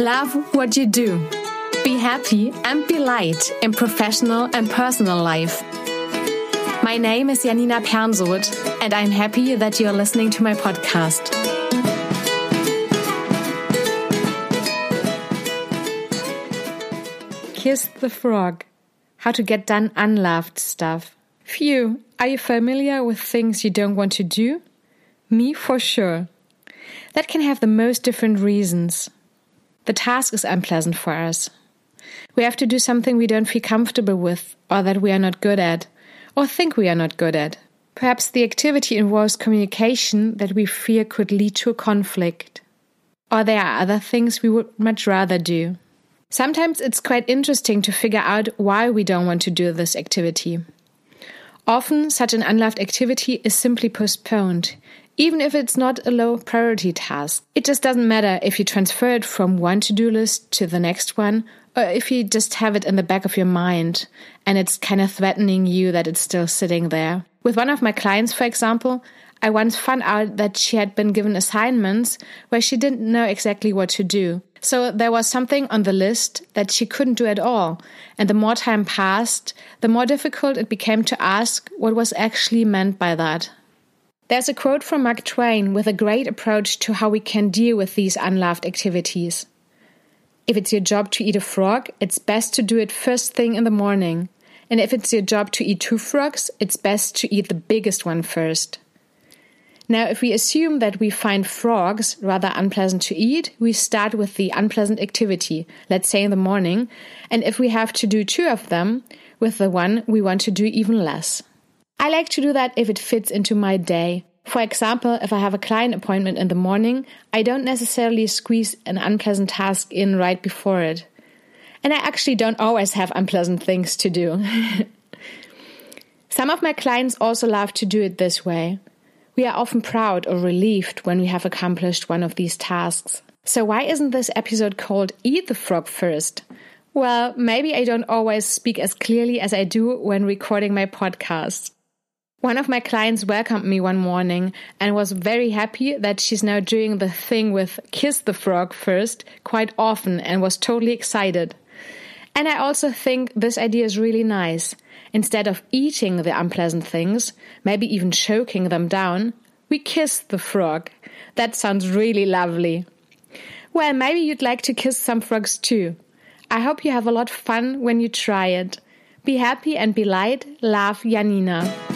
Love what you do. Be happy and be light in professional and personal life. My name is Janina Pernsoth, and I'm happy that you're listening to my podcast. Kiss the Frog How to Get Done Unloved Stuff. Phew, are you familiar with things you don't want to do? Me for sure. That can have the most different reasons. The task is unpleasant for us. We have to do something we don't feel comfortable with, or that we are not good at, or think we are not good at. Perhaps the activity involves communication that we fear could lead to a conflict. Or there are other things we would much rather do. Sometimes it's quite interesting to figure out why we don't want to do this activity. Often, such an unloved activity is simply postponed, even if it's not a low priority task. It just doesn't matter if you transfer it from one to do list to the next one, or if you just have it in the back of your mind and it's kind of threatening you that it's still sitting there. With one of my clients, for example, I once found out that she had been given assignments where she didn't know exactly what to do. So there was something on the list that she couldn't do at all. And the more time passed, the more difficult it became to ask what was actually meant by that. There's a quote from Mark Twain with a great approach to how we can deal with these unloved activities. If it's your job to eat a frog, it's best to do it first thing in the morning. And if it's your job to eat two frogs, it's best to eat the biggest one first. Now, if we assume that we find frogs rather unpleasant to eat, we start with the unpleasant activity, let's say in the morning, and if we have to do two of them, with the one we want to do even less. I like to do that if it fits into my day. For example, if I have a client appointment in the morning, I don't necessarily squeeze an unpleasant task in right before it. And I actually don't always have unpleasant things to do. Some of my clients also love to do it this way. We are often proud or relieved when we have accomplished one of these tasks. So, why isn't this episode called Eat the Frog First? Well, maybe I don't always speak as clearly as I do when recording my podcast. One of my clients welcomed me one morning and was very happy that she's now doing the thing with kiss the frog first quite often and was totally excited. And I also think this idea is really nice. Instead of eating the unpleasant things, maybe even choking them down, we kiss the frog. That sounds really lovely. Well, maybe you'd like to kiss some frogs too. I hope you have a lot of fun when you try it. Be happy and be light. Love, Janina.